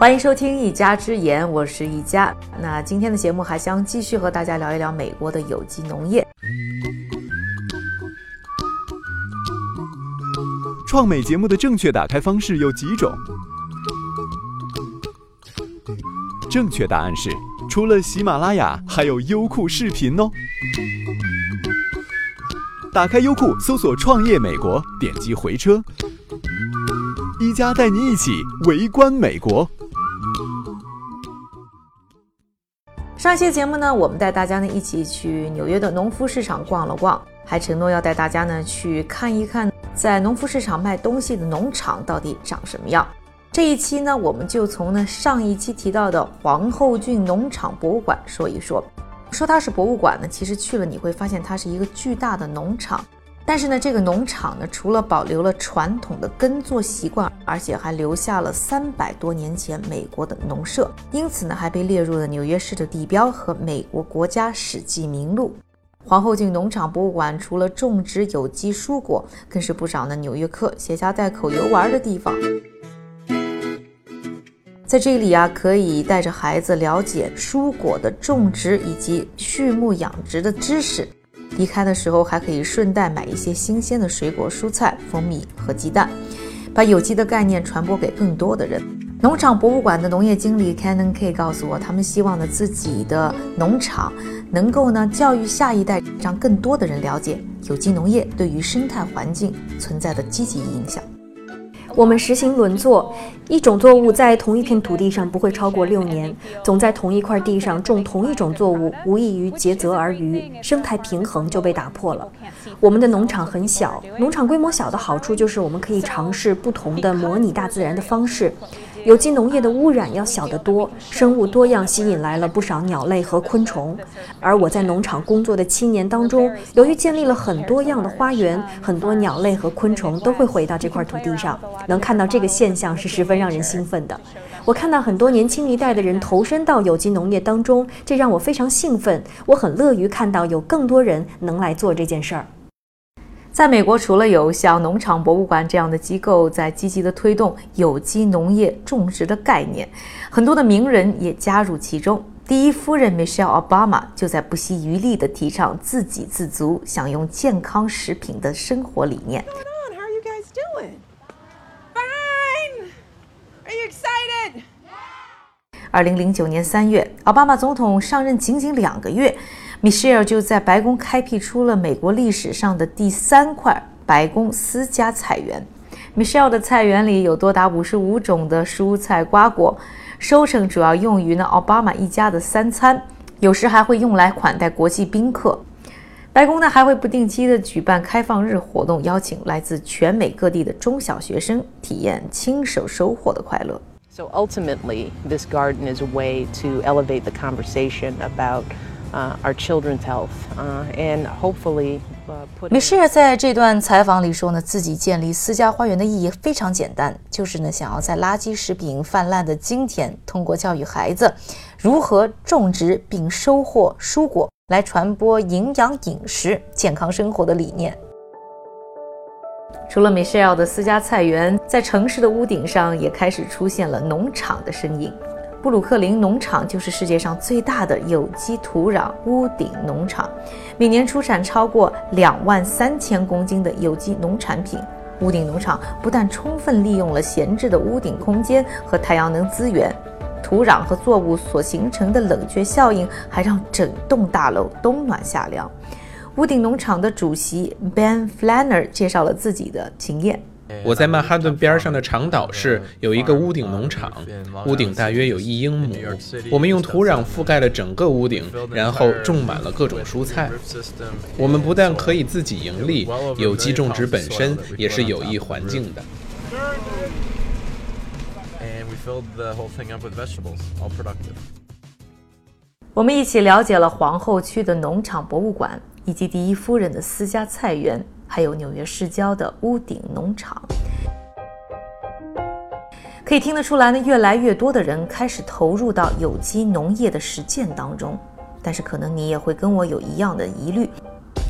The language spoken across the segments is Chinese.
欢迎收听一家之言，我是一家。那今天的节目还将继续和大家聊一聊美国的有机农业。创美节目的正确打开方式有几种？正确答案是，除了喜马拉雅，还有优酷视频哦。打开优酷，搜索“创业美国”，点击回车，一加带你一起围观美国。上期节目呢，我们带大家呢一起去纽约的农夫市场逛了逛，还承诺要带大家呢去看一看，在农夫市场卖东西的农场到底长什么样。这一期呢，我们就从呢上一期提到的皇后郡农场博物馆说一说。说它是博物馆呢，其实去了你会发现它是一个巨大的农场。但是呢，这个农场呢，除了保留了传统的耕作习惯，而且还留下了三百多年前美国的农舍，因此呢，还被列入了纽约市的地标和美国国家史迹名录。皇后郡农场博物馆除了种植有机蔬果，更是不少的纽约客携家带口游玩的地方。在这里啊，可以带着孩子了解蔬果的种植以及畜牧养殖的知识。离开的时候还可以顺带买一些新鲜的水果、蔬菜、蜂蜜和鸡蛋，把有机的概念传播给更多的人。农场博物馆的农业经理 Canon K 告诉我，他们希望呢自己的农场能够呢教育下一代，让更多的人了解有机农业对于生态环境存在的积极影响。我们实行轮作，一种作物在同一片土地上不会超过六年。总在同一块地上种同一种作物，无异于竭泽而渔，生态平衡就被打破了。我们的农场很小，农场规模小的好处就是我们可以尝试不同的模拟大自然的方式。有机农业的污染要小得多，生物多样吸引来了不少鸟类和昆虫。而我在农场工作的七年当中，由于建立了很多样的花园，很多鸟类和昆虫都会回到这块土地上。能看到这个现象是十分让人兴奋的。我看到很多年轻一代的人投身到有机农业当中，这让我非常兴奋。我很乐于看到有更多人能来做这件事儿。在美国，除了有像农场博物馆这样的机构在积极的推动有机农业种植的概念，很多的名人也加入其中。第一夫人 Michelle Obama 就在不惜余力地提倡自给自足、享用健康食品的生活理念。二零零九年三月，奥巴马总统上任仅仅两个月，Michelle 就在白宫开辟出了美国历史上的第三块白宫私家菜园。Michelle 的菜园里有多达五十五种的蔬菜瓜果，收成主要用于呢奥巴马一家的三餐，有时还会用来款待国际宾客。白宫呢还会不定期的举办开放日活动，邀请来自全美各地的中小学生体验亲手收获的快乐。So ultimately, this garden is a way to elevate the conversation about our children's health uh, and hopefully. 米歇尔在这段采访里说呢，自己建立私家花园的意义非常简单，就是呢，想要在垃圾食品泛滥的今天，通过教育孩子如何种植并收获蔬果，来传播营养饮食、健康生活的理念。除了 Michelle 的私家菜园，在城市的屋顶上也开始出现了农场的身影。布鲁克林农场就是世界上最大的有机土壤屋顶农场，每年出产超过两万三千公斤的有机农产品。屋顶农场不但充分利用了闲置的屋顶空间和太阳能资源，土壤和作物所形成的冷却效应，还让整栋大楼冬暖夏凉。屋顶农场的主席 Ben Flanner 介绍了自己的经验。我在曼哈顿边上的长岛市有一个屋顶农场，屋顶大约有一英亩。我们用土壤覆盖了整个屋顶，然后种满了各种蔬菜。我们不但可以自己盈利，有机种植本身也是有益环境的。我们一起了解了皇后区的农场博物馆。以及第一夫人的私家菜园，还有纽约市郊的屋顶农场，可以听得出来呢，越来越多的人开始投入到有机农业的实践当中。但是，可能你也会跟我有一样的疑虑，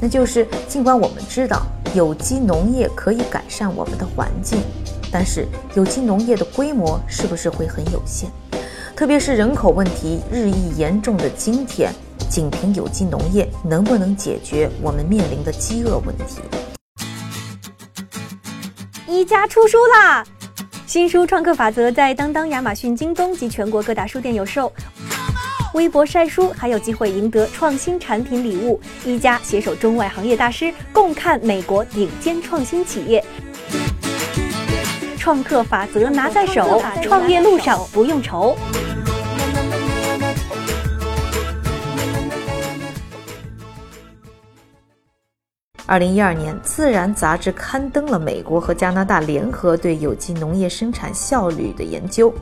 那就是尽管我们知道有机农业可以改善我们的环境，但是有机农业的规模是不是会很有限？特别是人口问题日益严重的今天，仅凭有机农业能不能解决我们面临的饥饿问题？一家出书啦！新书《创客法则》在当当、亚马逊、京东及全国各大书店有售。微博晒书还有机会赢得创新产品礼物。一家携手中外行业大师，共看美国顶尖创新企业。创客法则拿在手，创业路上不用愁。二零一二年，《自然》杂志刊登了美国和加拿大联合对有机农业生产效率的研究。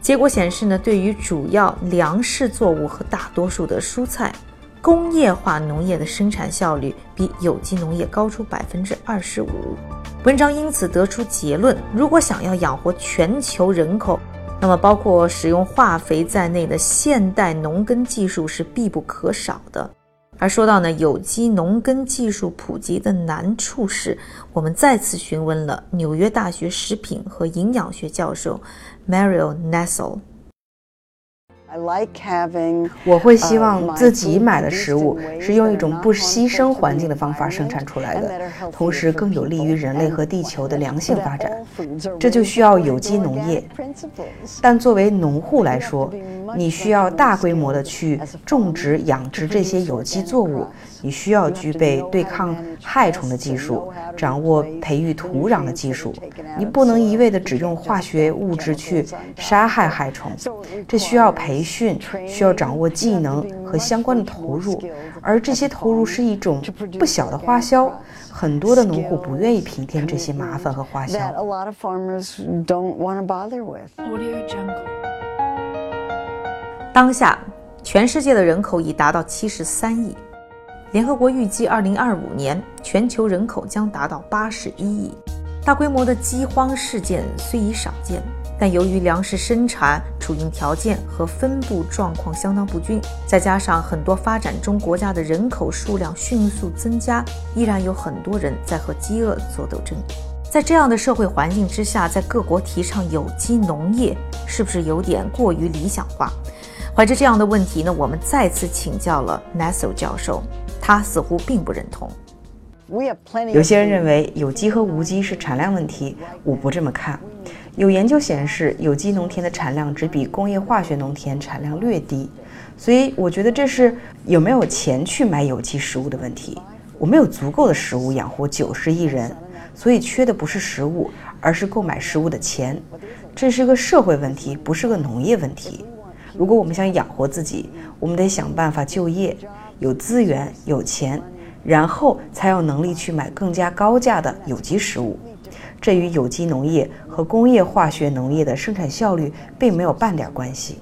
结果显示呢，对于主要粮食作物和大多数的蔬菜，工业化农业的生产效率比有机农业高出百分之二十五。文章因此得出结论：如果想要养活全球人口，那么包括使用化肥在内的现代农耕技术是必不可少的。而说到呢，有机农耕技术普及的难处时，我们再次询问了纽约大学食品和营养学教授 Mario Nessel。我会希望自己买的食物是用一种不牺牲环境的方法生产出来的，同时更有利于人类和地球的良性发展。这就需要有机农业。但作为农户来说，你需要大规模的去种植、养殖这些有机作物。你需要具备对抗害虫的技术，掌握培育土壤的技术。你不能一味的只用化学物质去杀害害虫，这需要培训，需要掌握技能和相关的投入。而这些投入是一种不小的花销，很多的农户不愿意平添这些麻烦和花销。当下，全世界的人口已达到七十三亿。联合国预计，二零二五年全球人口将达到八十一亿。大规模的饥荒事件虽已少见，但由于粮食生产储运条件和分布状况相当不均，再加上很多发展中国家的人口数量迅速增加，依然有很多人在和饥饿做斗争。在这样的社会环境之下，在各国提倡有机农业，是不是有点过于理想化？怀着这样的问题呢，我们再次请教了 Nassel 教授。他似乎并不认同。有些人认为有机和无机是产量问题，我不这么看。有研究显示，有机农田的产量只比工业化学农田产量略低，所以我觉得这是有没有钱去买有机食物的问题。我们有足够的食物养活九十亿人，所以缺的不是食物，而是购买食物的钱。这是个社会问题，不是个农业问题。如果我们想养活自己，我们得想办法就业。有资源、有钱，然后才有能力去买更加高价的有机食物。这与有机农业和工业化学农业的生产效率并没有半点关系。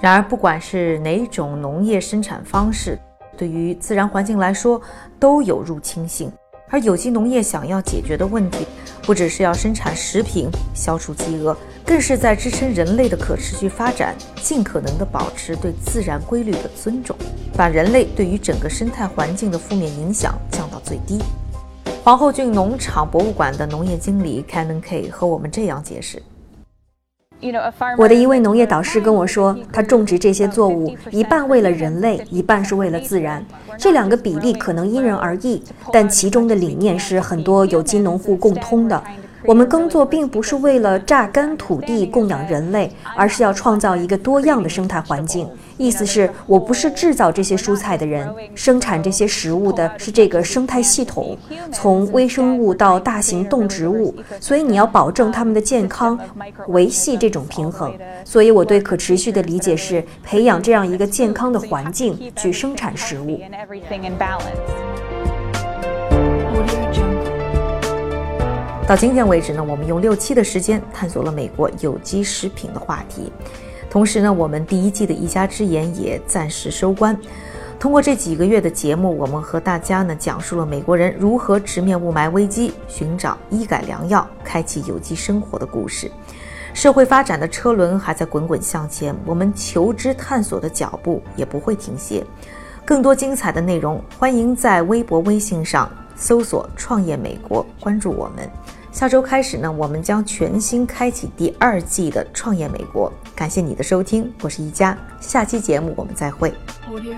然而，不管是哪种农业生产方式，对于自然环境来说都有入侵性。而有机农业想要解决的问题，不只是要生产食品、消除饥饿，更是在支撑人类的可持续发展，尽可能的保持对自然规律的尊重，把人类对于整个生态环境的负面影响降到最低。皇后郡农场博物馆的农业经理 Canon K 和我们这样解释。我的一位农业导师跟我说，他种植这些作物一半为了人类，一半是为了自然。这两个比例可能因人而异，但其中的理念是很多有机农户共通的。我们耕作并不是为了榨干土地供养人类，而是要创造一个多样的生态环境。意思是我不是制造这些蔬菜的人，生产这些食物的是这个生态系统，从微生物到大型动植物。所以你要保证它们的健康，维系这种平衡。所以我对可持续的理解是培养这样一个健康的环境去生产食物。到今天为止呢，我们用六期的时间探索了美国有机食品的话题。同时呢，我们第一季的一家之言也暂时收官。通过这几个月的节目，我们和大家呢讲述了美国人如何直面雾霾危机，寻找医改良药，开启有机生活的故事。社会发展的车轮还在滚滚向前，我们求知探索的脚步也不会停歇。更多精彩的内容，欢迎在微博、微信上。搜索“创业美国”，关注我们。下周开始呢，我们将全新开启第二季的《创业美国》。感谢你的收听，我是一佳，下期节目我们再会。Audio